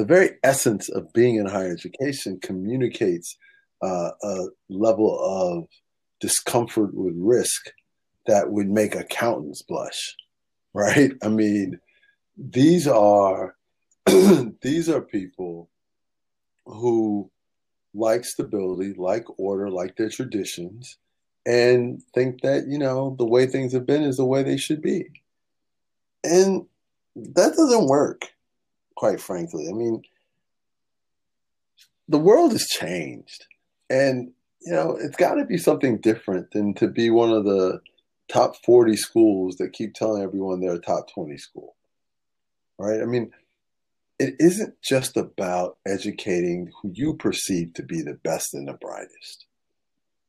the very essence of being in higher education communicates uh, a level of discomfort with risk that would make accountants blush, right? I mean, these are these are people who like stability, like order, like their traditions, and think that you know the way things have been is the way they should be, and that doesn't work, quite frankly. I mean, the world has changed, and you know it's got to be something different than to be one of the top 40 schools that keep telling everyone they're a top 20 school right? I mean, it isn't just about educating who you perceive to be the best and the brightest.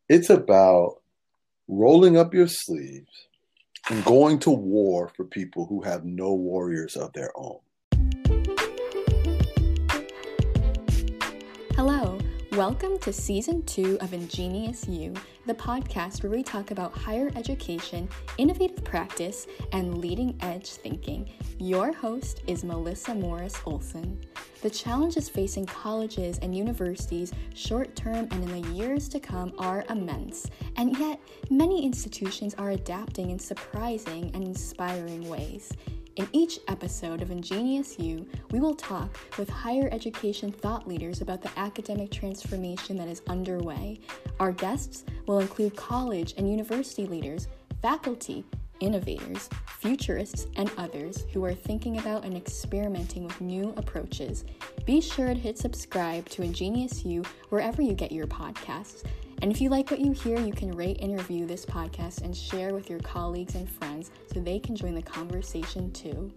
It's about rolling up your sleeves and going to war for people who have no warriors of their own. Welcome to season two of Ingenious You, the podcast where we talk about higher education, innovative practice, and leading edge thinking your host is Melissa Morris Olson. The challenges facing colleges and universities, short term and in the years to come, are immense, and yet many institutions are adapting in surprising and inspiring ways. In each episode of Ingenious You, we will talk with higher education thought leaders about the academic transformation that is underway. Our guests will include college and university leaders, faculty, innovators, futurists, and others who are thinking about and experimenting with new approaches. Be sure to hit subscribe to Ingenious You wherever you get your podcasts. And if you like what you hear, you can rate and review this podcast and share with your colleagues and friends so they can join the conversation too.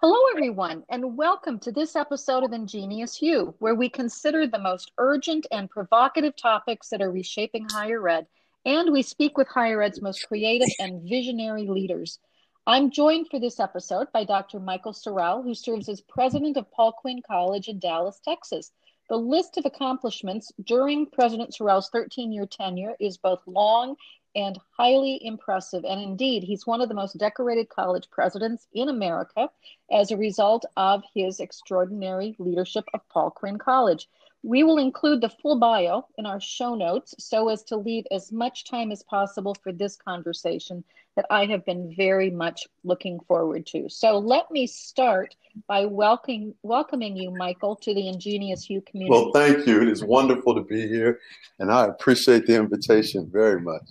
Hello, everyone, and welcome to this episode of Ingenious You, where we consider the most urgent and provocative topics that are reshaping higher ed, and we speak with higher ed's most creative and visionary leaders. I'm joined for this episode by Dr. Michael Sorrell, who serves as president of Paul Quinn College in Dallas, Texas. The list of accomplishments during President Sorrell's 13 year tenure is both long and highly impressive. And indeed, he's one of the most decorated college presidents in America as a result of his extraordinary leadership of Paul Quinn College. We will include the full bio in our show notes so as to leave as much time as possible for this conversation that I have been very much looking forward to. So let me start by welcoming welcoming you, Michael, to the Ingenious You community. Well, thank you. It is wonderful to be here, and I appreciate the invitation very much.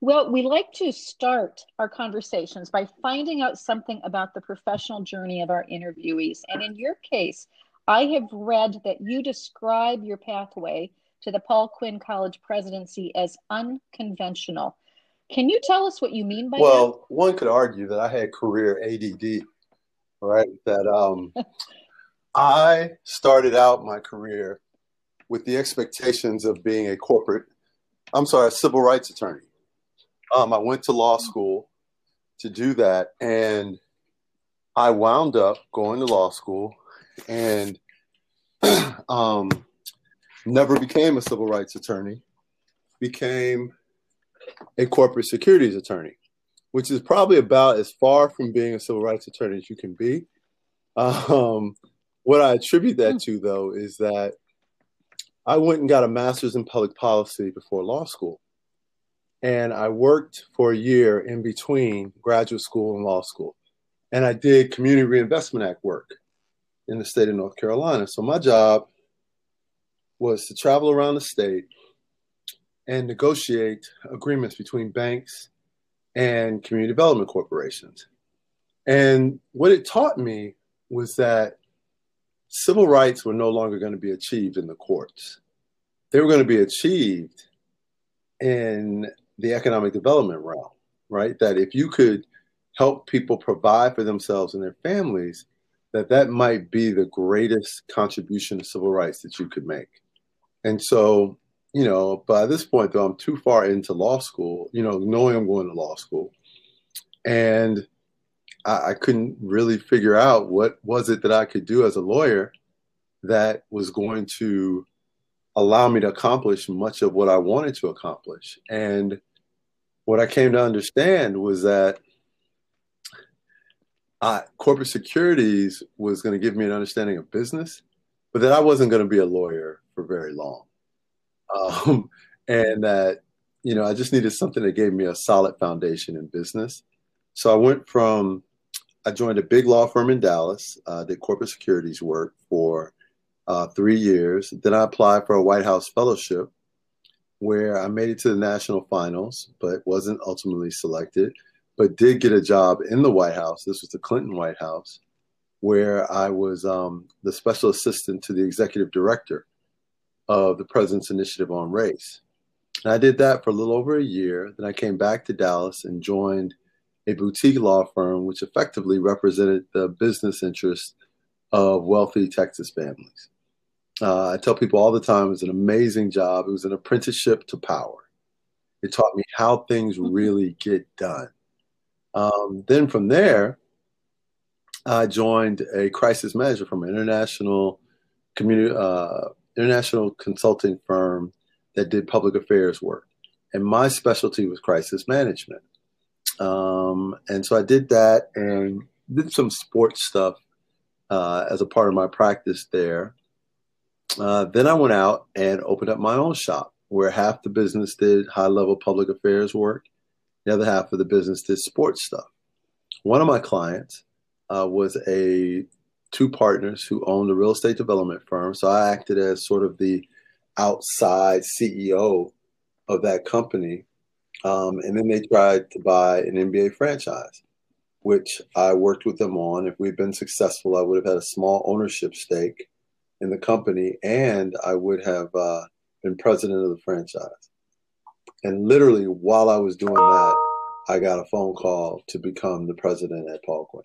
Well, we like to start our conversations by finding out something about the professional journey of our interviewees. And in your case, I have read that you describe your pathway to the Paul Quinn College presidency as unconventional. Can you tell us what you mean by well, that? Well, one could argue that I had career ADD, right? That um, I started out my career with the expectations of being a corporate, I'm sorry, a civil rights attorney. Um, I went to law school to do that, and I wound up going to law school and um, never became a civil rights attorney, became a corporate securities attorney, which is probably about as far from being a civil rights attorney as you can be. Um, what I attribute that to, though, is that I went and got a master's in public policy before law school. And I worked for a year in between graduate school and law school. And I did Community Reinvestment Act work in the state of North Carolina. So my job was to travel around the state and negotiate agreements between banks and community development corporations. And what it taught me was that civil rights were no longer going to be achieved in the courts. They were going to be achieved in the economic development realm, right? That if you could help people provide for themselves and their families, that that might be the greatest contribution to civil rights that you could make. And so you know, by this point, though, I'm too far into law school, you know, knowing I'm going to law school. And I, I couldn't really figure out what was it that I could do as a lawyer that was going to allow me to accomplish much of what I wanted to accomplish. And what I came to understand was that corporate securities was going to give me an understanding of business, but that I wasn't going to be a lawyer for very long. Um, and that, you know, I just needed something that gave me a solid foundation in business. So I went from, I joined a big law firm in Dallas, uh, did corporate securities work for uh, three years. Then I applied for a White House fellowship where I made it to the national finals, but wasn't ultimately selected but did get a job in the White House. This was the Clinton White House, where I was um, the special assistant to the executive director of the President's Initiative on Race. And I did that for a little over a year. Then I came back to Dallas and joined a boutique law firm, which effectively represented the business interests of wealthy Texas families. Uh, I tell people all the time it was an amazing job. It was an apprenticeship to power. It taught me how things really get done. Um, then from there, I joined a crisis manager from an international community, uh, international consulting firm that did public affairs work, and my specialty was crisis management. Um, and so I did that and did some sports stuff uh, as a part of my practice there. Uh, then I went out and opened up my own shop where half the business did high level public affairs work the other half of the business did sports stuff. One of my clients uh, was a two partners who owned a real estate development firm. So I acted as sort of the outside CEO of that company. Um, and then they tried to buy an NBA franchise, which I worked with them on. If we'd been successful, I would have had a small ownership stake in the company and I would have uh, been president of the franchise. And literally, while I was doing that, I got a phone call to become the president at Paul Quinn.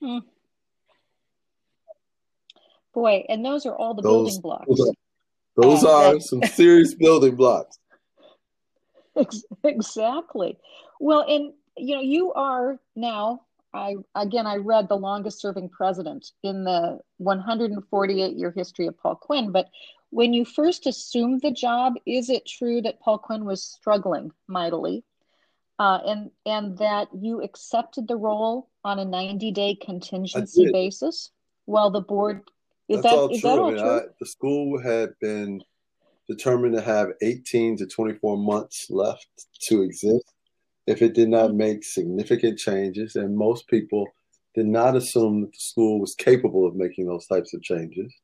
Hmm. Boy, and those are all the those, building blocks. Those are, those are some serious building blocks. Exactly. Well, and you know, you are now. I again, I read the longest serving president in the 148 year history of Paul Quinn, but when you first assumed the job, is it true that Paul Quinn was struggling mightily, uh, and and that you accepted the role on a ninety day contingency basis while the board? Is That's that all is true. That all I mean, true? I, the school had been determined to have eighteen to twenty four months left to exist if it did not make significant changes, and most people did not assume that the school was capable of making those types of changes.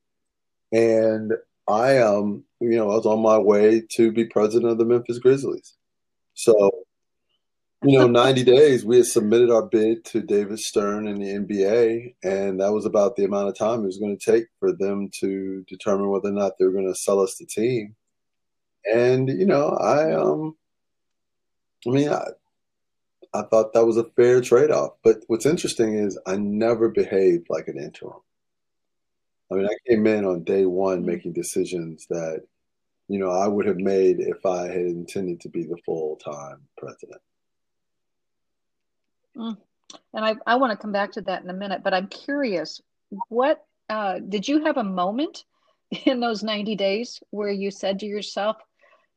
And I um you know I was on my way to be president of the Memphis Grizzlies. So, you know, 90 days we had submitted our bid to David Stern and the NBA, and that was about the amount of time it was going to take for them to determine whether or not they were going to sell us the team. And you know, I um, I mean, I, I thought that was a fair trade off. But what's interesting is I never behaved like an interim. I mean, I came in on day one mm-hmm. making decisions that, you know, I would have made if I had intended to be the full time president. Mm. And I, I want to come back to that in a minute, but I'm curious what uh, did you have a moment in those 90 days where you said to yourself,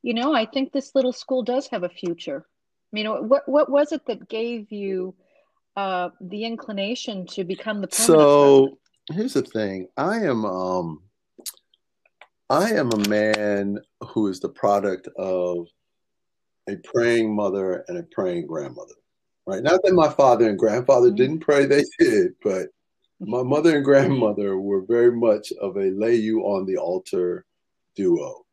you know, I think this little school does have a future? I mean, what, what was it that gave you uh, the inclination to become the permanent so, president? Here's the thing. I am um I am a man who is the product of a praying mother and a praying grandmother. Right? Not that my father and grandfather mm-hmm. didn't pray, they did, but my mother and grandmother were very much of a lay you on the altar duo.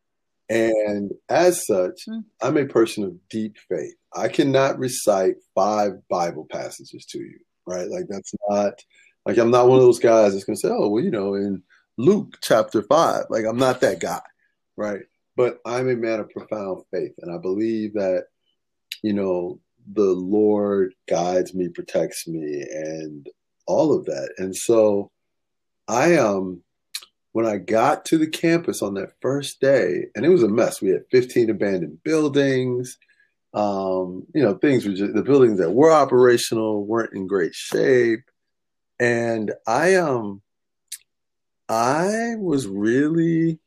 And as such, mm-hmm. I'm a person of deep faith. I cannot recite five Bible passages to you, right? Like that's not like I'm not one of those guys that's gonna say, oh, well, you know, in Luke chapter five. Like I'm not that guy, right? But I'm a man of profound faith, and I believe that, you know, the Lord guides me, protects me, and all of that. And so, I um, when I got to the campus on that first day, and it was a mess. We had 15 abandoned buildings. Um, you know, things were just the buildings that were operational weren't in great shape. And I um I was really,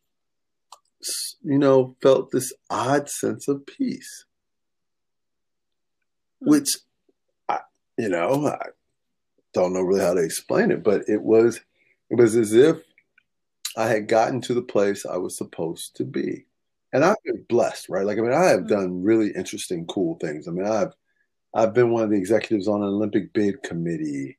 you know, felt this odd sense of peace, hmm. which, I, you know, I don't know really how to explain it, but it was, it was as if I had gotten to the place I was supposed to be. And I've been blessed, right? Like, I mean, I have hmm. done really interesting, cool things. I mean, I've, I've been one of the executives on an Olympic bid committee.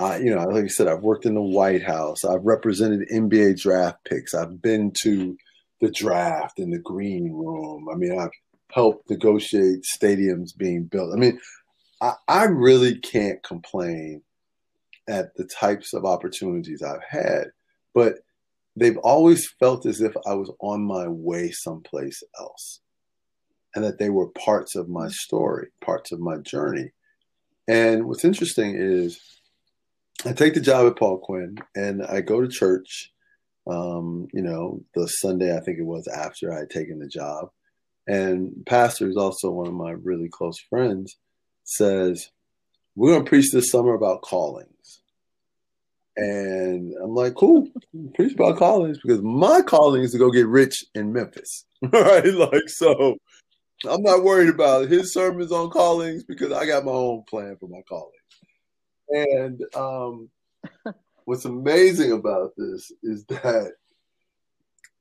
You know, like I said, I've worked in the White House. I've represented NBA draft picks. I've been to the draft in the green room. I mean, I've helped negotiate stadiums being built. I mean, I, I really can't complain at the types of opportunities I've had, but they've always felt as if I was on my way someplace else and that they were parts of my story, parts of my journey. And what's interesting is I take the job at Paul Quinn and I go to church, um, you know, the Sunday I think it was after I had taken the job. And pastor, who's also one of my really close friends, says, We're going to preach this summer about callings. And I'm like, cool, preach about callings because my calling is to go get rich in Memphis. right? Like, so I'm not worried about his sermons on callings because I got my own plan for my calling. And um, what's amazing about this is that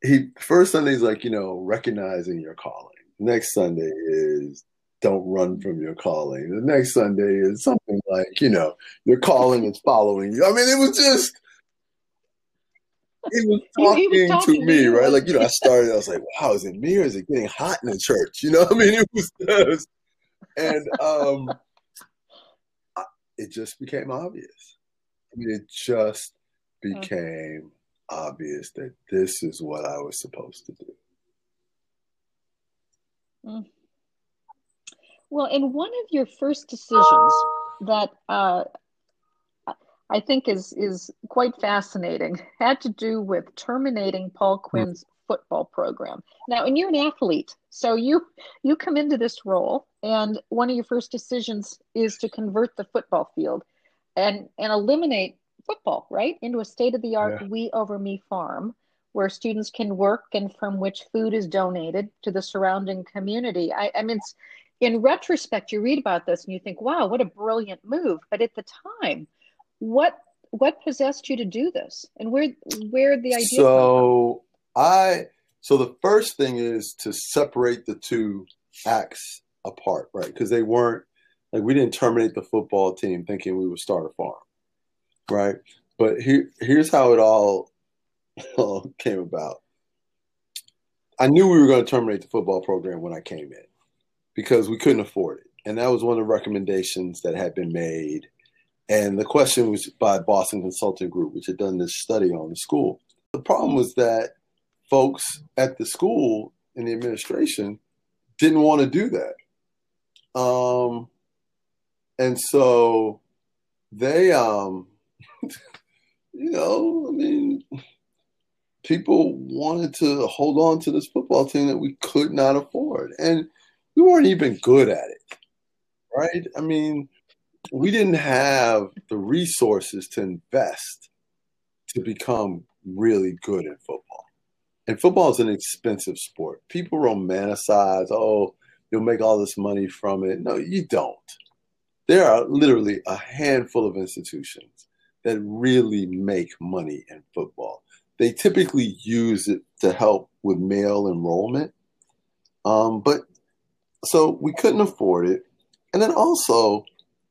he first Sunday is like, you know, recognizing your calling. Next Sunday is don't run from your calling. The next Sunday is something like, you know, your calling is following you. I mean, it was just he was talking, he was talking to me, to right? Like, you know, I started, I was like, wow, is it me or is it getting hot in the church? You know I mean? It was just, and um, it just became obvious. I mean, it just became obvious that this is what I was supposed to do. Mm. Well, in one of your first decisions that uh, I think is is quite fascinating had to do with terminating Paul. Quinn's football program. Now, and you're an athlete, so you you come into this role, and one of your first decisions is to convert the football field and and eliminate football right into a state of the art yeah. we over me farm where students can work and from which food is donated to the surrounding community. I, I mean, in retrospect, you read about this and you think, wow, what a brilliant move. But at the time, what what possessed you to do this and where where the idea so i so the first thing is to separate the two acts apart right? Because they weren't like we didn't terminate the football team thinking we would start a farm right? But here here's how it all, all came about. I knew we were going to terminate the football program when i came in because we couldn't afford it. And that was one of the recommendations that had been made. And the question was by Boston Consulting Group, which had done this study on the school. The problem was that folks at the school in the administration didn't want to do that. Um, and so they, um, you know, I mean, people wanted to hold on to this football team that we could not afford. And we weren't even good at it, right? I mean, we didn't have the resources to invest to become really good in football. And football is an expensive sport. People romanticize, oh, you'll make all this money from it. No, you don't. There are literally a handful of institutions that really make money in football. They typically use it to help with male enrollment. Um, but so we couldn't afford it. And then also,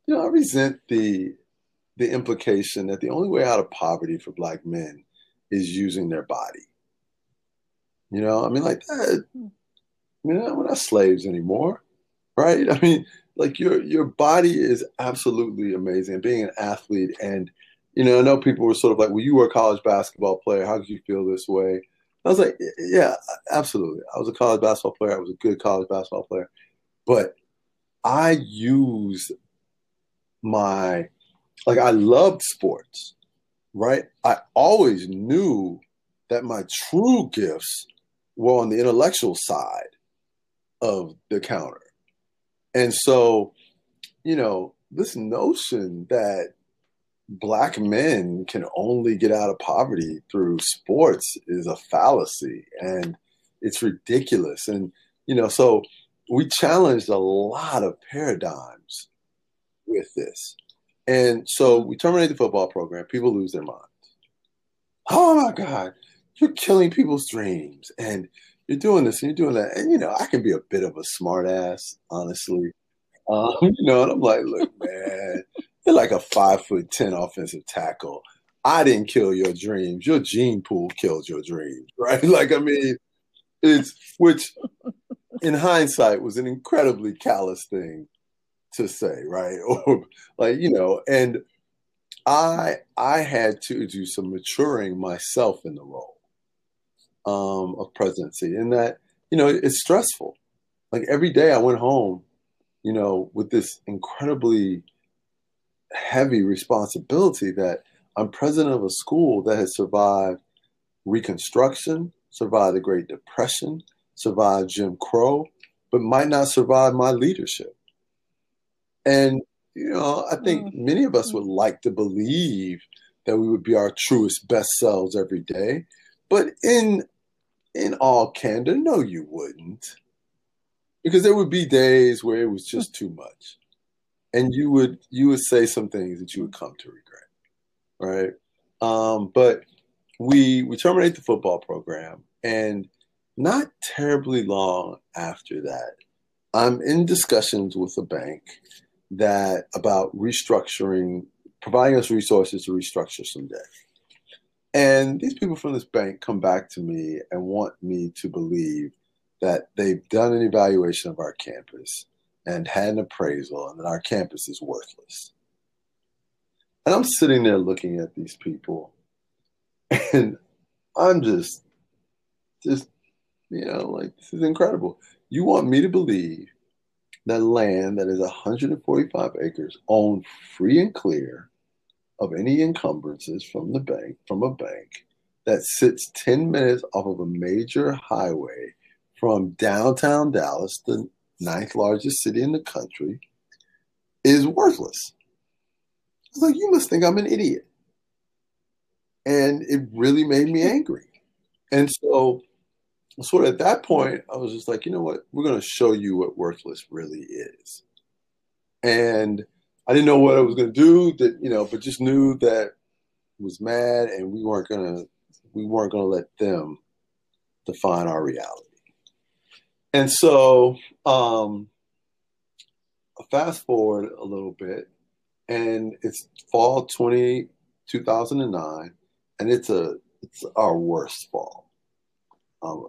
you know, I resent the the implication that the only way out of poverty for black men is using their body. You know, I mean, like that. Hmm. You know, we're not slaves anymore, right? I mean, like your your body is absolutely amazing. Being an athlete, and you know, I know people were sort of like, "Well, you were a college basketball player. How did you feel this way?" I was like, "Yeah, absolutely. I was a college basketball player. I was a good college basketball player, but I used my like I loved sports, right? I always knew that my true gifts were on the intellectual side of the counter. And so, you know, this notion that black men can only get out of poverty through sports is a fallacy and it's ridiculous. And, you know, so we challenged a lot of paradigms with this. And so we terminate the football program. People lose their minds. Oh my God, you're killing people's dreams. And you're doing this and you're doing that. And, you know, I can be a bit of a smartass, honestly. Um, you know, and I'm like, look, man, you're like a five foot 10 offensive tackle. I didn't kill your dreams. Your gene pool killed your dreams, right? Like, I mean, it's, which in hindsight was an incredibly callous thing to say, right? Or like, you know, and I I had to do some maturing myself in the role um, of presidency, in that you know it's stressful. Like every day I went home, you know, with this incredibly heavy responsibility that I'm president of a school that has survived Reconstruction, survived the Great Depression, survived Jim Crow, but might not survive my leadership. And, you know, I think mm-hmm. many of us would like to believe that we would be our truest best selves every day. But in in all candor, no, you wouldn't. Because there would be days where it was just too much. And you would you would say some things that you would come to regret. Right. Um, but we we terminate the football program and not terribly long after that, I'm in discussions with a bank that about restructuring, providing us resources to restructure some debt. And these people from this bank come back to me and want me to believe that they've done an evaluation of our campus and had an appraisal and that our campus is worthless. And I'm sitting there looking at these people and I'm just just you know, like this is incredible. You want me to believe that land that is 145 acres owned free and clear of any encumbrances from the bank, from a bank that sits 10 minutes off of a major highway from downtown Dallas, the ninth largest city in the country, is worthless. I was like, you must think I'm an idiot. And it really made me angry. And so so at that point, I was just like, you know what? We're going to show you what worthless really is. And I didn't know what I was going to do, that you know, but just knew that was mad, and we weren't going to we weren't to let them define our reality. And so, um, fast forward a little bit, and it's fall 20, 2009, and it's a it's our worst fall um,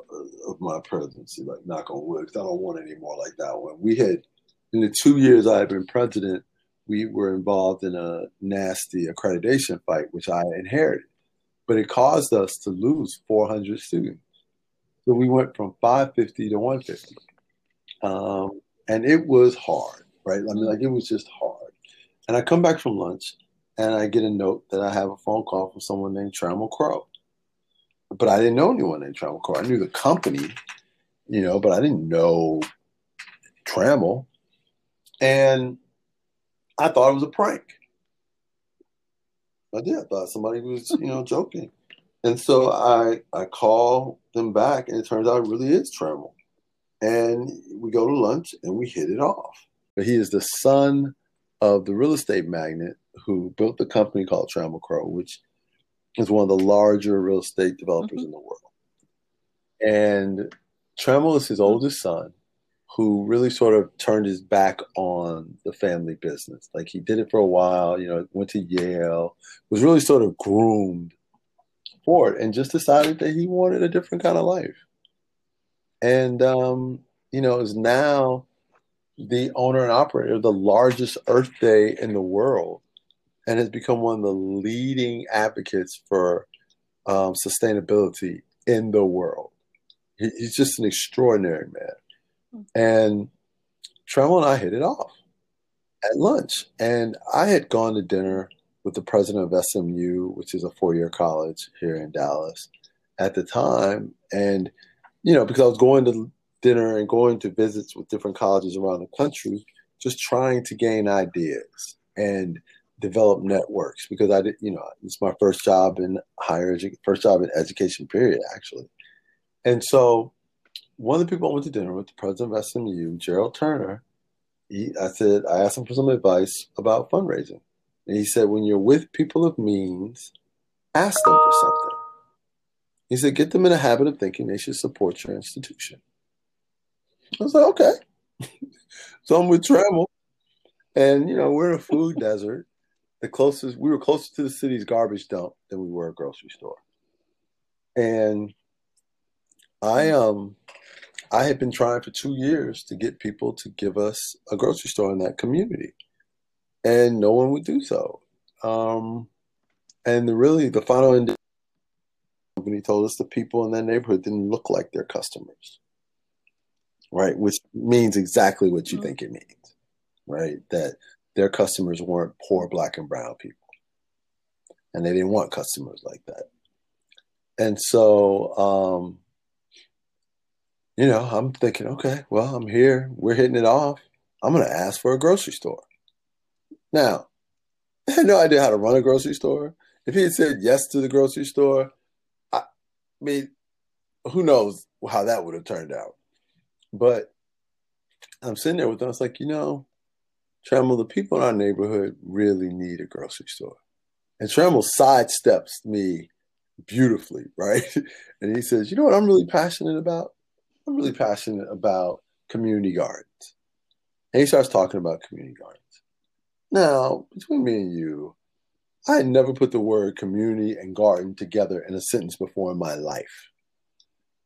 of my presidency, like knock on wood, because I don't want any more like that one. We had, in the two years I had been president, we were involved in a nasty accreditation fight, which I inherited. But it caused us to lose 400 students. So we went from 550 to 150. Um, and it was hard, right? I mean, like it was just hard. And I come back from lunch and I get a note that I have a phone call from someone named Trammell Crow but I didn't know anyone in Trammell Crow. I knew the company, you know, but I didn't know Trammell. And I thought it was a prank. I did. I thought somebody was, you know, joking. And so I I call them back, and it turns out it really is Trammell. And we go to lunch, and we hit it off. But he is the son of the real estate magnate who built the company called Trammell Crow, which is one of the larger real estate developers mm-hmm. in the world. And Trammell is his oldest son who really sort of turned his back on the family business. Like he did it for a while, you know, went to Yale, was really sort of groomed for it and just decided that he wanted a different kind of life. And, um, you know, is now the owner and operator of the largest Earth Day in the world and has become one of the leading advocates for um, sustainability in the world. He, he's just an extraordinary man. And Trammell and I hit it off at lunch. And I had gone to dinner with the president of SMU, which is a four year college here in Dallas at the time. And, you know, because I was going to dinner and going to visits with different colleges around the country, just trying to gain ideas. And develop networks because I did, you know, it's my first job in higher education, first job in education period, actually. And so one of the people I went to dinner with, the president of SMU, Gerald Turner, he, I said, I asked him for some advice about fundraising. And he said, when you're with people of means, ask them for something. He said, get them in a habit of thinking they should support your institution. I was like, okay. so I'm with Trammell. And, you know, we're a food desert. The closest, we were closer to the city's garbage dump than we were a grocery store. And I, um, I had been trying for two years to get people to give us a grocery store in that community, and no one would do so. Um, and the really the final end company told us the people in that neighborhood didn't look like their customers, right? Which means exactly what you mm-hmm. think it means, right? That their customers weren't poor black and brown people, and they didn't want customers like that. And so um, you know, I'm thinking, okay, well, I'm here. We're hitting it off. I'm going to ask for a grocery store. Now, I had no idea how to run a grocery store. If he had said yes to the grocery store, I, I mean, who knows how that would have turned out. But I'm sitting there with them. It's like, you know, Trammell, the people in our neighborhood really need a grocery store. And Trammell sidesteps me beautifully, right? And he says, you know what I'm really passionate about? I'm really passionate about community gardens. And he starts talking about community gardens. Now, between me and you, I had never put the word community and garden together in a sentence before in my life.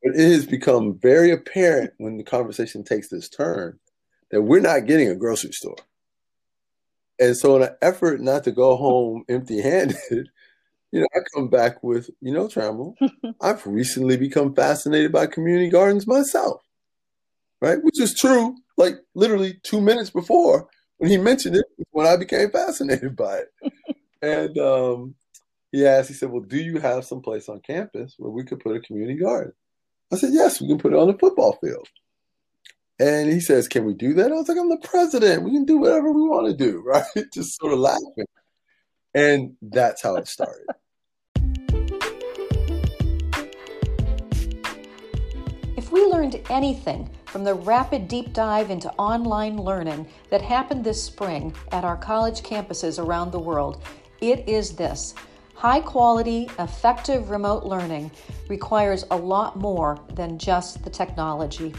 But it has become very apparent when the conversation takes this turn that we're not getting a grocery store. And so, in an effort not to go home empty handed, you know, I come back with, you know, Trammell, I've recently become fascinated by community gardens myself, right? Which is true, like literally two minutes before when he mentioned it, when I became fascinated by it. and um, he asked, he said, well, do you have some place on campus where we could put a community garden? I said, yes, we can put it on the football field. And he says, can we do that? I was like, I'm the president. We can do whatever we want to do, right? Just sort of laughing. And that's how it started. If we learned anything from the rapid deep dive into online learning that happened this spring at our college campuses around the world, it is this. High quality, effective remote learning requires a lot more than just the technology.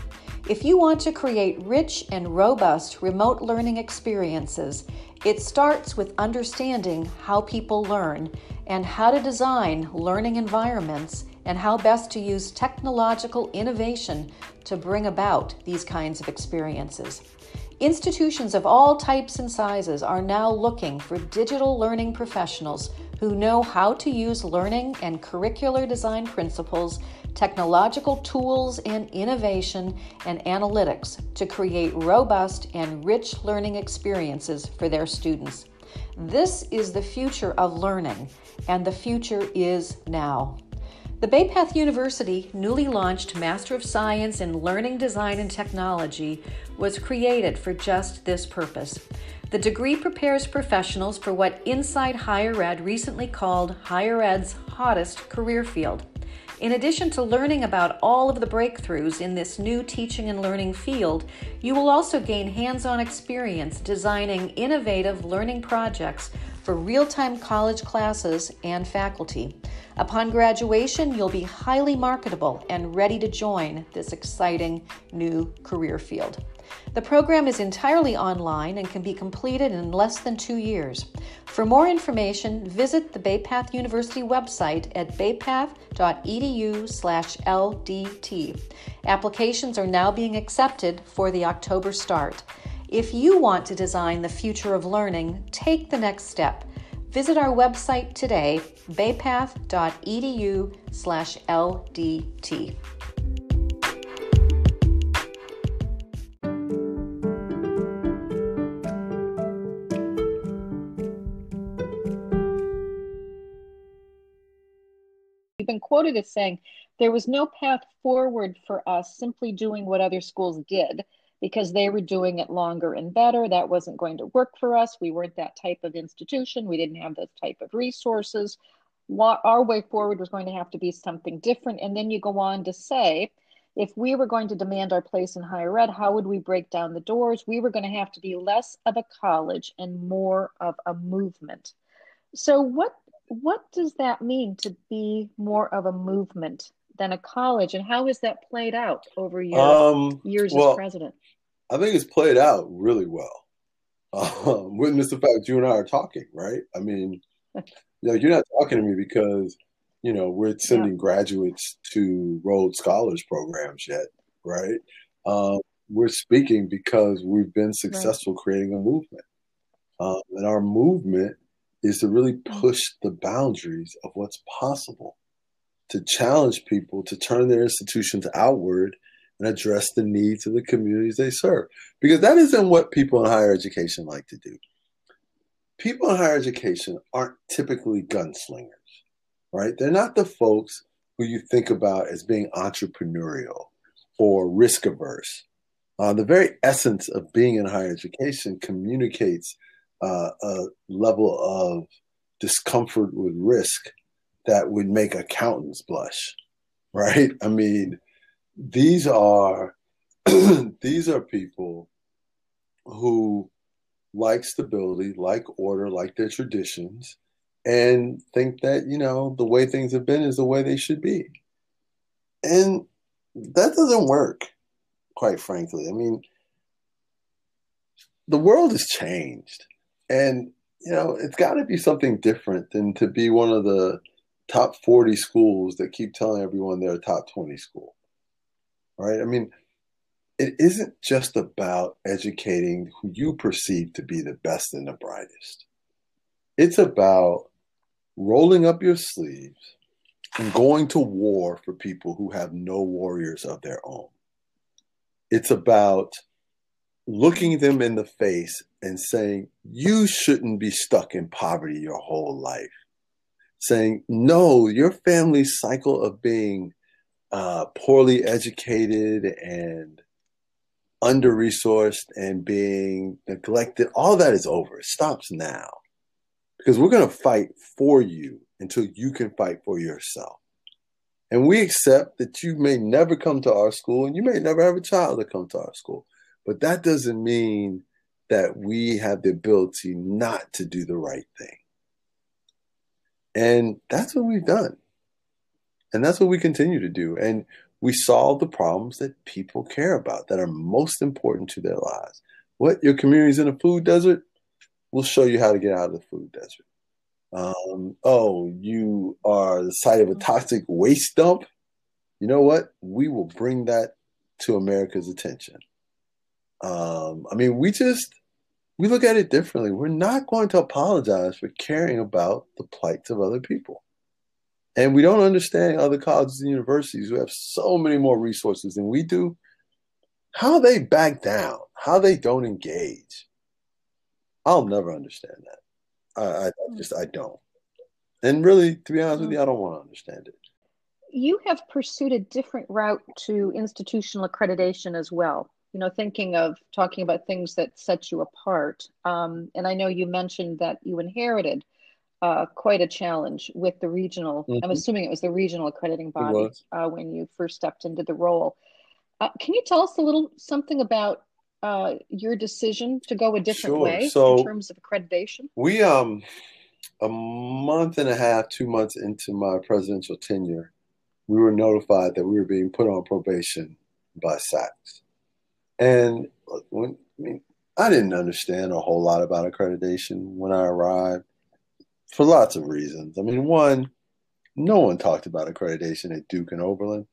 If you want to create rich and robust remote learning experiences, it starts with understanding how people learn and how to design learning environments and how best to use technological innovation to bring about these kinds of experiences. Institutions of all types and sizes are now looking for digital learning professionals who know how to use learning and curricular design principles technological tools and innovation and analytics to create robust and rich learning experiences for their students. This is the future of learning, and the future is now. The Bay Path University newly launched Master of Science in Learning Design and Technology was created for just this purpose. The degree prepares professionals for what Inside Higher Ed recently called Higher Ed's hottest career field. In addition to learning about all of the breakthroughs in this new teaching and learning field, you will also gain hands on experience designing innovative learning projects for real time college classes and faculty. Upon graduation, you'll be highly marketable and ready to join this exciting new career field. The program is entirely online and can be completed in less than two years. For more information, visit the BayPath University website at baypath.edu/ldt. Applications are now being accepted for the October start. If you want to design the future of learning, take the next step. Visit our website today, baypath.edu/ldt. We've been quoted as saying, there was no path forward for us simply doing what other schools did. Because they were doing it longer and better. That wasn't going to work for us. We weren't that type of institution. We didn't have those type of resources. Our way forward was going to have to be something different. And then you go on to say, if we were going to demand our place in higher ed, how would we break down the doors? We were going to have to be less of a college and more of a movement. So what what does that mean to be more of a movement than a college, and how has that played out over your um, years well, as president? I think it's played out really well. Um, witness the fact you and I are talking, right? I mean, you know, you're not talking to me because you know we're sending yeah. graduates to Rhodes Scholars programs yet, right? Um, we're speaking because we've been successful right. creating a movement, um, and our movement is to really mm. push the boundaries of what's possible, to challenge people to turn their institutions outward and address the needs of the communities they serve. Because that isn't what people in higher education like to do. People in higher education aren't typically gunslingers, right? They're not the folks who you think about as being entrepreneurial or risk averse. Uh, the very essence of being in higher education communicates uh, a level of discomfort with risk that would make accountants blush, right? I mean, these are these are people who like stability, like order, like their traditions, and think that you know the way things have been is the way they should be, and that doesn't work, quite frankly. I mean, the world has changed. And, you know, it's got to be something different than to be one of the top 40 schools that keep telling everyone they're a top 20 school. Right? I mean, it isn't just about educating who you perceive to be the best and the brightest. It's about rolling up your sleeves and going to war for people who have no warriors of their own. It's about looking them in the face and saying, You shouldn't be stuck in poverty your whole life. Saying, No, your family's cycle of being uh, poorly educated and under resourced and being neglected, all that is over. It stops now. Because we're going to fight for you until you can fight for yourself. And we accept that you may never come to our school and you may never have a child to come to our school. But that doesn't mean that we have the ability not to do the right thing. And that's what we've done. And that's what we continue to do. And we solve the problems that people care about that are most important to their lives. What your community's in a food desert? We'll show you how to get out of the food desert. Um, oh, you are the site of a toxic waste dump? You know what? We will bring that to America's attention. Um, I mean, we just we look at it differently. We're not going to apologize for caring about the plights of other people. And we don't understand other colleges and universities who have so many more resources than we do, how they back down, how they don't engage. I'll never understand that. I, I hmm. just I don't. And really, to be honest with hmm. you, I don't want to understand it. You have pursued a different route to institutional accreditation as well you know, thinking of talking about things that set you apart. Um, and I know you mentioned that you inherited uh, quite a challenge with the regional. Mm-hmm. I'm assuming it was the regional accrediting body uh, when you first stepped into the role. Uh, can you tell us a little something about uh, your decision to go a different sure. way so in terms of accreditation? We um a month and a half, two months into my presidential tenure, we were notified that we were being put on probation by SACS. And when, I mean, I didn't understand a whole lot about accreditation when I arrived for lots of reasons. I mean, one, no one talked about accreditation at Duke and Oberlin.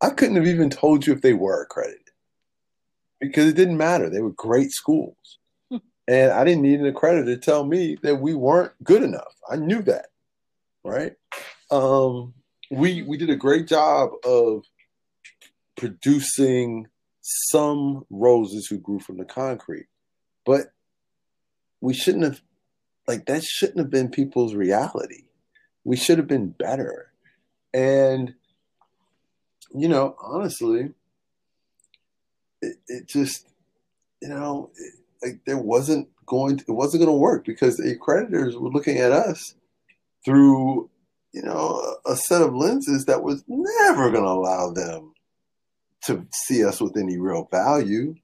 I couldn't have even told you if they were accredited because it didn't matter. They were great schools. And I didn't need an accreditor to tell me that we weren't good enough. I knew that, right? Um, we we did a great job of producing some roses who grew from the concrete. But we shouldn't have, like, that shouldn't have been people's reality. We should have been better. And, you know, honestly, it, it just, you know, like there wasn't going to, it wasn't going to work because the creditors were looking at us through you know a set of lenses that was never going to allow them to see us with any real value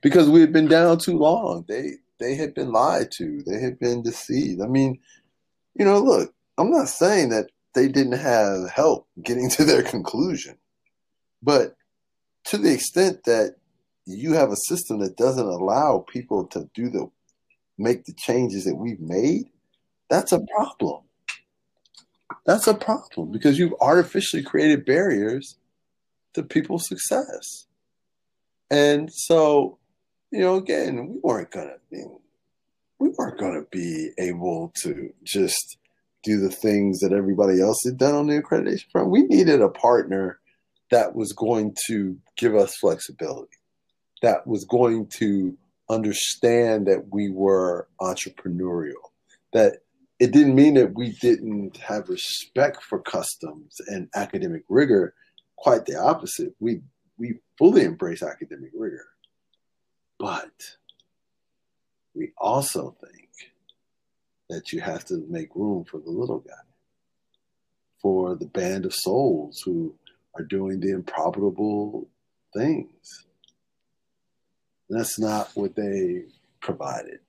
because we had been down too long. They they had been lied to. They had been deceived. I mean you know look i'm not saying that they didn't have help getting to their conclusion but to the extent that you have a system that doesn't allow people to do the make the changes that we've made, that's a problem. That's a problem because you've artificially created barriers to people's success. And so, you know, again, we weren't gonna we weren't gonna be able to just do the things that everybody else had done on the accreditation front. We needed a partner that was going to give us flexibility, that was going to understand that we were entrepreneurial, that it didn't mean that we didn't have respect for customs and academic rigor. Quite the opposite. We we fully embrace academic rigor. But we also think that you have to make room for the little guy, for the band of souls who are doing the improbable things. That's not what they provided.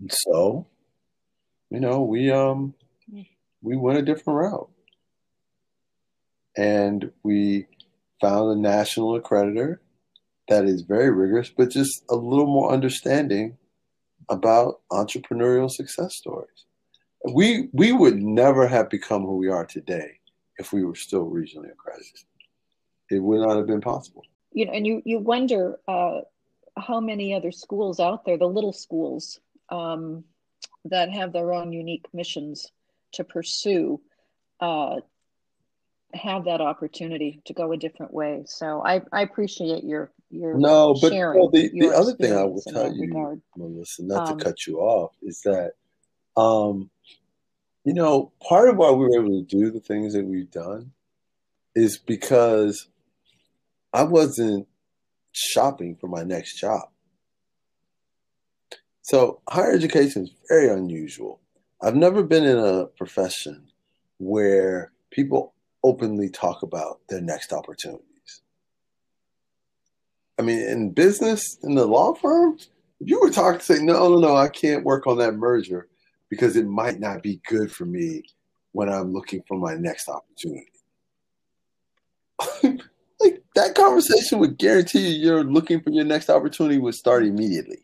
And so, you know, we um we went a different route. And we found a national accreditor that is very rigorous, but just a little more understanding about entrepreneurial success stories. We we would never have become who we are today if we were still regionally accredited. It would not have been possible. You know, and you you wonder uh, how many other schools out there, the little schools, um, that have their own unique missions to pursue, uh, have that opportunity to go a different way. So I, I appreciate your your no, but sharing well, the, the other thing I will tell you, regard. Melissa, not Um, to cut you off, is that um, you know part of why we were able to do the things that we've done is because I wasn't shopping for my next job. So higher education is very unusual. I've never been in a profession where people openly talk about their next opportunities. I mean, in business, in the law firm, if you were talking to say, no, no, no, I can't work on that merger because it might not be good for me when I'm looking for my next opportunity. like that conversation would guarantee you you're looking for your next opportunity would start immediately.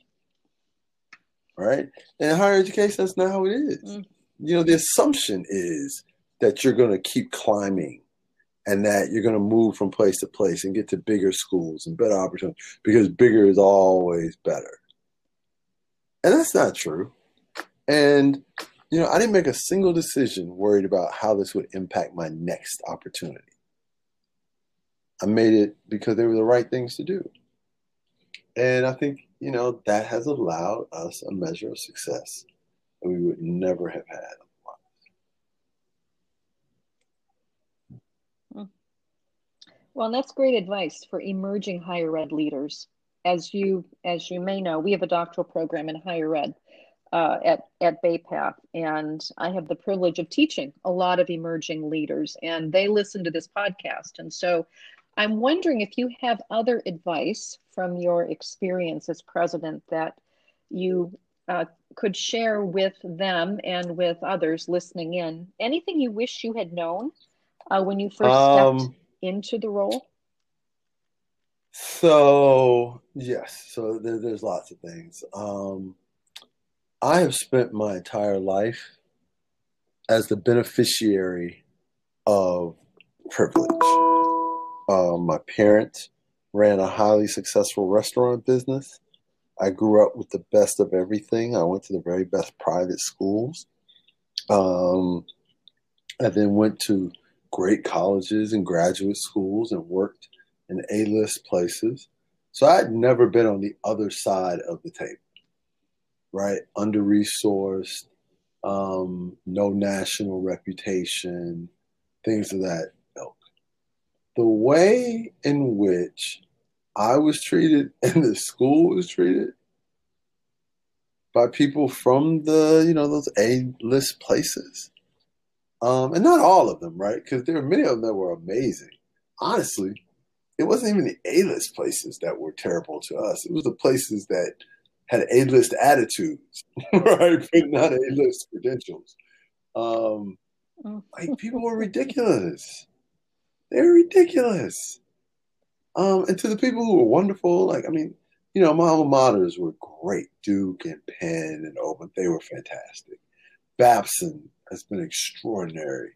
Right? And in higher education, that's not how it is. Mm. You know, the assumption is that you're going to keep climbing and that you're going to move from place to place and get to bigger schools and better opportunities because bigger is always better. And that's not true. And, you know, I didn't make a single decision worried about how this would impact my next opportunity. I made it because they were the right things to do. And I think, you know, that has allowed us a measure of success that we would never have had. Well, that's great advice for emerging higher ed leaders. As you as you may know, we have a doctoral program in higher ed uh, at at Bay Path, and I have the privilege of teaching a lot of emerging leaders, and they listen to this podcast. And so, I'm wondering if you have other advice from your experience as president that you uh, could share with them and with others listening in. Anything you wish you had known uh, when you first stepped Um, into the role? So yes, so there, there's lots of things. Um, I have spent my entire life as the beneficiary of privilege. Um, my parents ran a highly successful restaurant business. I grew up with the best of everything. I went to the very best private schools. Um, I then went to great colleges and graduate schools and worked in A-list places. So I'd never been on the other side of the table, right? Under resourced, um, no national reputation, things of that ilk. The way in which I was treated and the school was treated by people from the, you know, those A list places. Um, and not all of them, right? Because there were many of them that were amazing. Honestly, it wasn't even the A list places that were terrible to us. It was the places that had A list attitudes, right? But not A list credentials. Um, mm. like people were ridiculous. They're ridiculous. Um, and to the people who were wonderful, like I mean, you know, my alma maters were great. Duke and Penn and Oberlin, they were fantastic. Babson has been extraordinary.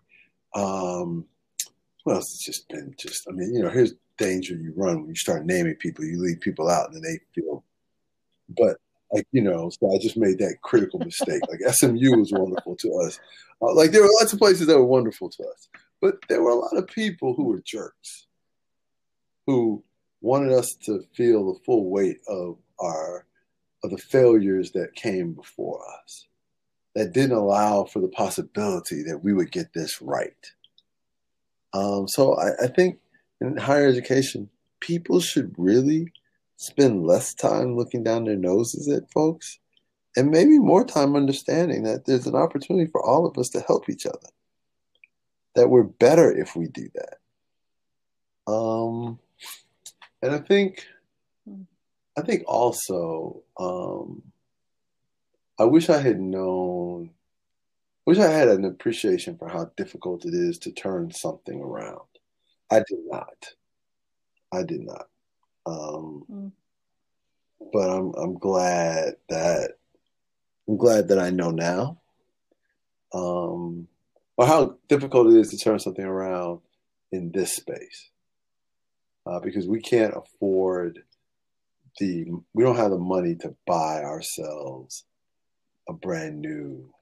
Um, else has just been just? I mean, you know, here's danger you run when you start naming people. You leave people out, and they feel. But like you know, so I just made that critical mistake. like SMU was wonderful to us. Uh, like there were lots of places that were wonderful to us, but there were a lot of people who were jerks, who wanted us to feel the full weight of our of the failures that came before us that didn't allow for the possibility that we would get this right. Um, so I, I think in higher education, people should really spend less time looking down their noses at folks and maybe more time understanding that there's an opportunity for all of us to help each other. That we're better if we do that. Um, and I think, I think also, um, I wish I had known, I wish I had an appreciation for how difficult it is to turn something around. I did not. I did not. Um, mm. But I'm I'm glad that I'm glad that I know now. Um, or how difficult it is to turn something around in this space uh, because we can't afford the we don't have the money to buy ourselves a brand new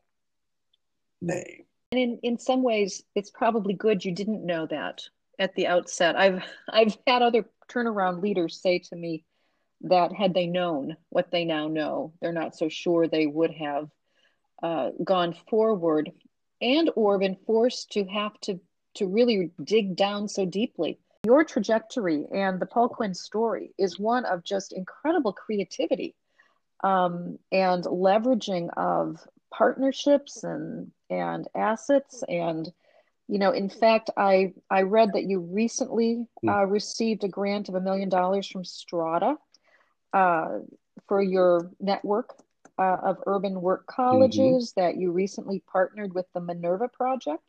name. And in, in some ways, it's probably good you didn't know that at the outset. I've I've had other turnaround leaders say to me that had they known what they now know, they're not so sure they would have uh, gone forward and or been forced to have to to really dig down so deeply your trajectory and the Paul Quinn story is one of just incredible creativity um, and leveraging of partnerships and and assets and you know in fact i i read that you recently hmm. uh, received a grant of a million dollars from Strada uh, for your network uh, of urban work colleges mm-hmm. that you recently partnered with the minerva project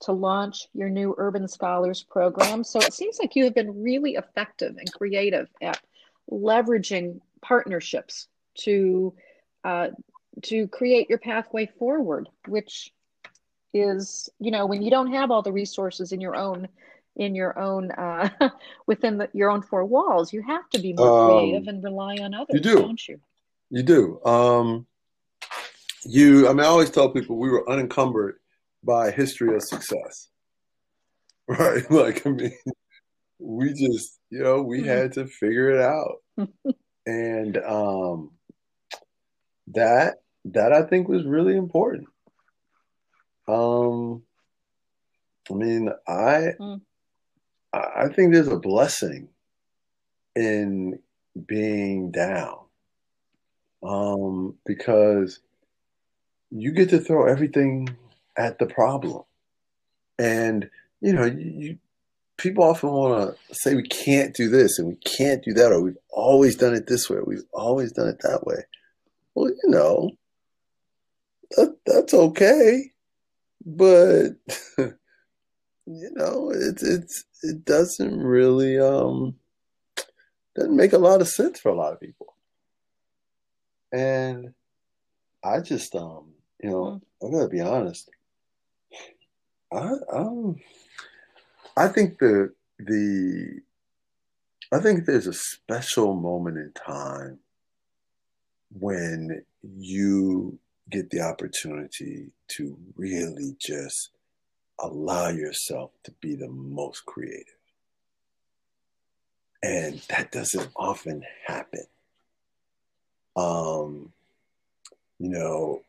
to launch your new Urban Scholars program. So it seems like you have been really effective and creative at leveraging partnerships to uh, to create your pathway forward, which is you know when you don't have all the resources in your own in your own uh, within the, your own four walls, you have to be more um, creative and rely on others. You do, don't you? You do. Um, you. I mean, I always tell people we were unencumbered by history of success. Right? Like, I mean, we just, you know, we mm-hmm. had to figure it out. and um that that I think was really important. Um I mean, I mm. I think there's a blessing in being down. Um because you get to throw everything at the problem. And, you know, you, people often want to say we can't do this and we can't do that, or we've always done it this way, or we've always done it that way. Well, you know, that, that's okay, but you know, it's it's it doesn't really um doesn't make a lot of sense for a lot of people, and I just um you know mm. I gotta be honest. I um, I think the the I think there's a special moment in time when you get the opportunity to really just allow yourself to be the most creative. And that doesn't often happen. Um, you know,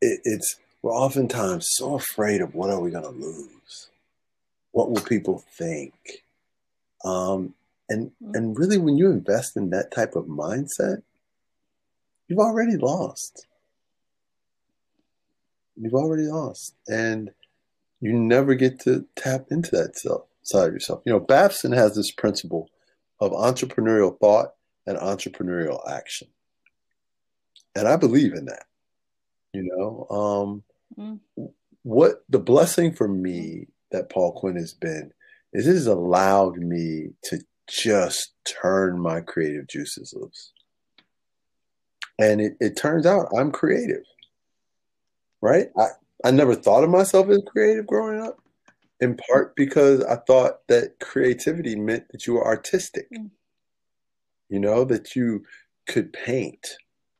it, it's we're oftentimes so afraid of what are we going to lose? What will people think? Um, And mm-hmm. and really when you invest in that type of mindset, you've already lost. You've already lost. And you never get to tap into that self, side of yourself. You know, Babson has this principle of entrepreneurial thought and entrepreneurial action. And I believe in that. You know, um, mm. what the blessing for me that Paul Quinn has been is it has allowed me to just turn my creative juices loose. And it, it turns out I'm creative. Right? I, I never thought of myself as creative growing up, in part because I thought that creativity meant that you were artistic. Mm. You know, that you could paint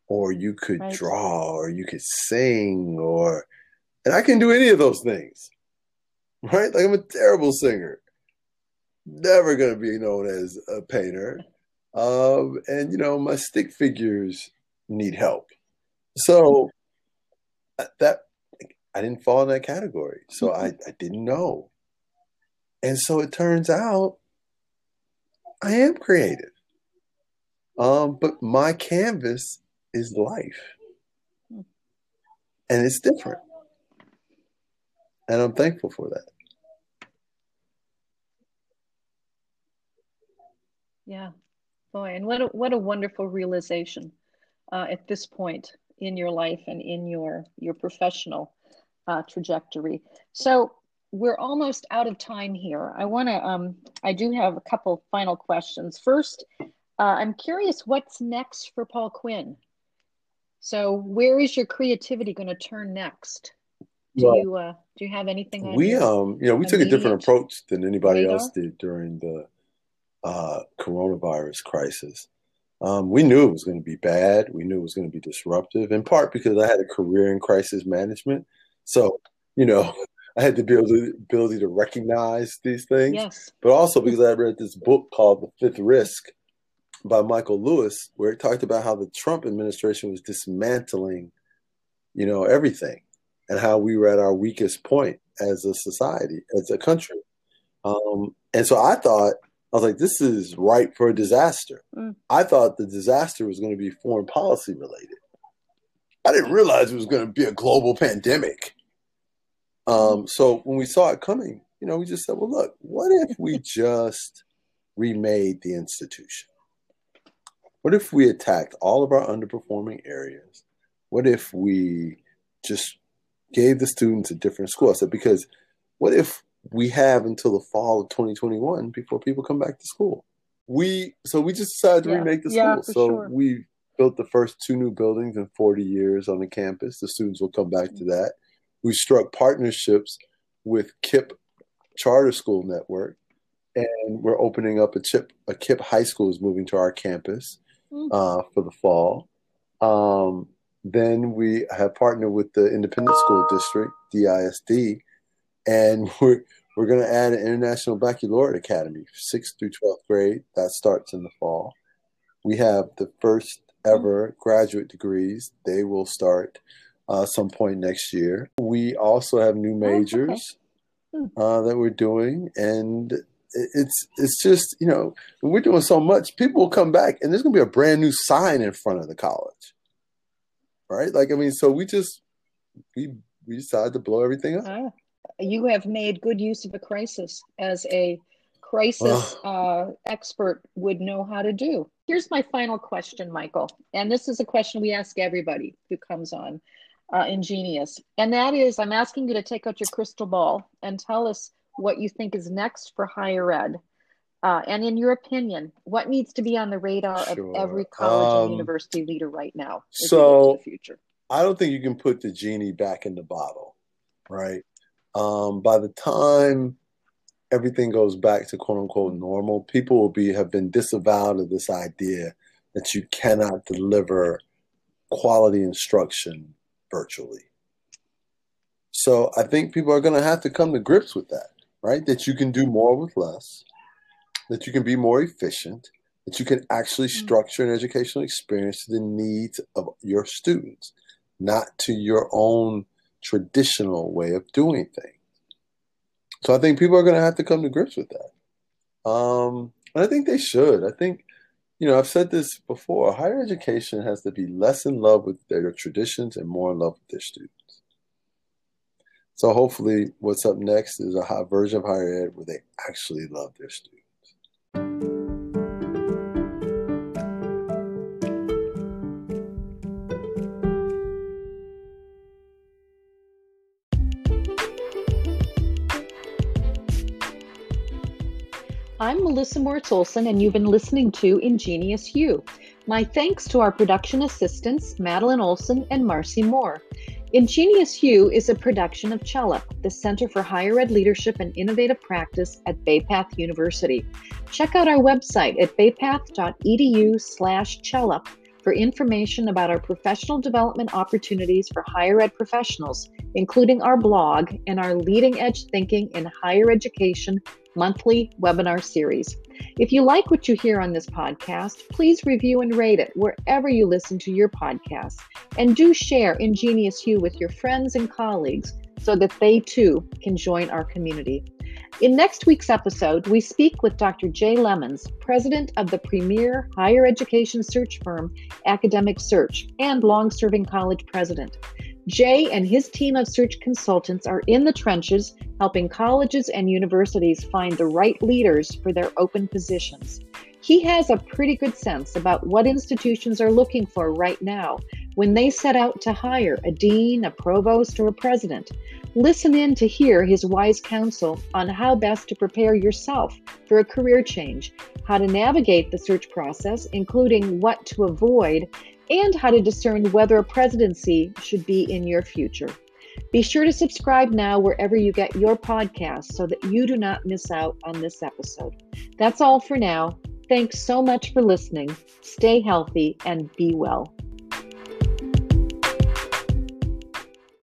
or you could right. draw or you could sing or and I can do any of those things. Right? Like I'm a terrible singer. Never gonna be known as a painter. Um, and you know, my stick figures need help. So uh, that I didn't fall in that category. So I, I didn't know. And so it turns out I am creative. Um, but my canvas is life. And it's different. And I'm thankful for that. Yeah. Boy, and what a, what a wonderful realization uh, at this point in your life and in your your professional uh, trajectory. So we're almost out of time here. I want to, um, I do have a couple final questions. First, uh, I'm curious what's next for Paul Quinn? So where is your creativity going to turn next? Do well, you uh, do you have anything? We um you know we took a different approach than anybody radar? else did during the uh, coronavirus crisis. Um, we knew it was going to be bad. We knew it was going to be disruptive, in part because I had a career in crisis management. So, you know, I had the ability, ability to recognize these things. Yes. But also because I read this book called The Fifth Risk by Michael Lewis, where it talked about how the Trump administration was dismantling, you know, everything and how we were at our weakest point as a society, as a country. Um, and so I thought, I was like, this is ripe for a disaster. Mm. I thought the disaster was going to be foreign policy related. I didn't realize it was going to be a global pandemic. Um, so when we saw it coming, you know, we just said, well, look, what if we just remade the institution? What if we attacked all of our underperforming areas? What if we just gave the students a different school? I said, because what if we have until the fall of 2021 before people come back to school? We so we just decided to yeah. remake the school. Yeah, so sure. we built the first two new buildings in 40 years on the campus. The students will come back to that. We struck partnerships with KIPP Charter School Network, and we're opening up a chip. A KIPP High School is moving to our campus mm. uh, for the fall. Um, then we have partnered with the Independent School District (DISD), and we're we're going to add an International Baccalaureate Academy, sixth through twelfth grade. That starts in the fall. We have the first ever graduate degrees. They will start uh, some point next year. We also have new majors oh, okay. uh, that we're doing, and it's it's just you know we're doing so much. People will come back, and there's going to be a brand new sign in front of the college, right? Like I mean, so we just we we decided to blow everything up. Ah, you have made good use of a crisis as a crisis uh, expert would know how to do. Here's my final question, Michael. And this is a question we ask everybody who comes on uh, Ingenious. And that is I'm asking you to take out your crystal ball and tell us what you think is next for higher ed. Uh, and in your opinion, what needs to be on the radar sure. of every college um, and university leader right now? So, the future? I don't think you can put the genie back in the bottle, right? Um, by the time everything goes back to quote unquote normal, people will be have been disavowed of this idea that you cannot deliver quality instruction virtually. So I think people are going to have to come to grips with that, right? That you can do more with less, that you can be more efficient, that you can actually mm-hmm. structure an educational experience to the needs of your students, not to your own traditional way of doing things. So I think people are going to have to come to grips with that. Um, and I think they should. I think, you know, I've said this before higher education has to be less in love with their traditions and more in love with their students. So hopefully, what's up next is a version of higher ed where they actually love their students. I'm Melissa Morriss-Olson, and you've been listening to Ingenious You. My thanks to our production assistants, Madeline Olson and Marcy Moore. Ingenious You is a production of CHELIP, the Center for Higher Ed Leadership and Innovative Practice at Bay Path University. Check out our website at baypath.edu slash CHELIP for information about our professional development opportunities for higher ed professionals, including our blog and our Leading Edge Thinking in Higher Education monthly webinar series. If you like what you hear on this podcast, please review and rate it wherever you listen to your podcasts. And do share Ingenious You with your friends and colleagues so that they too can join our community. In next week's episode, we speak with Dr. Jay Lemons, president of the premier higher education search firm Academic Search and long serving college president. Jay and his team of search consultants are in the trenches helping colleges and universities find the right leaders for their open positions. He has a pretty good sense about what institutions are looking for right now when they set out to hire a dean, a provost, or a president. Listen in to hear his wise counsel on how best to prepare yourself for a career change, how to navigate the search process, including what to avoid, and how to discern whether a presidency should be in your future. Be sure to subscribe now wherever you get your podcasts so that you do not miss out on this episode. That's all for now. Thanks so much for listening. Stay healthy and be well.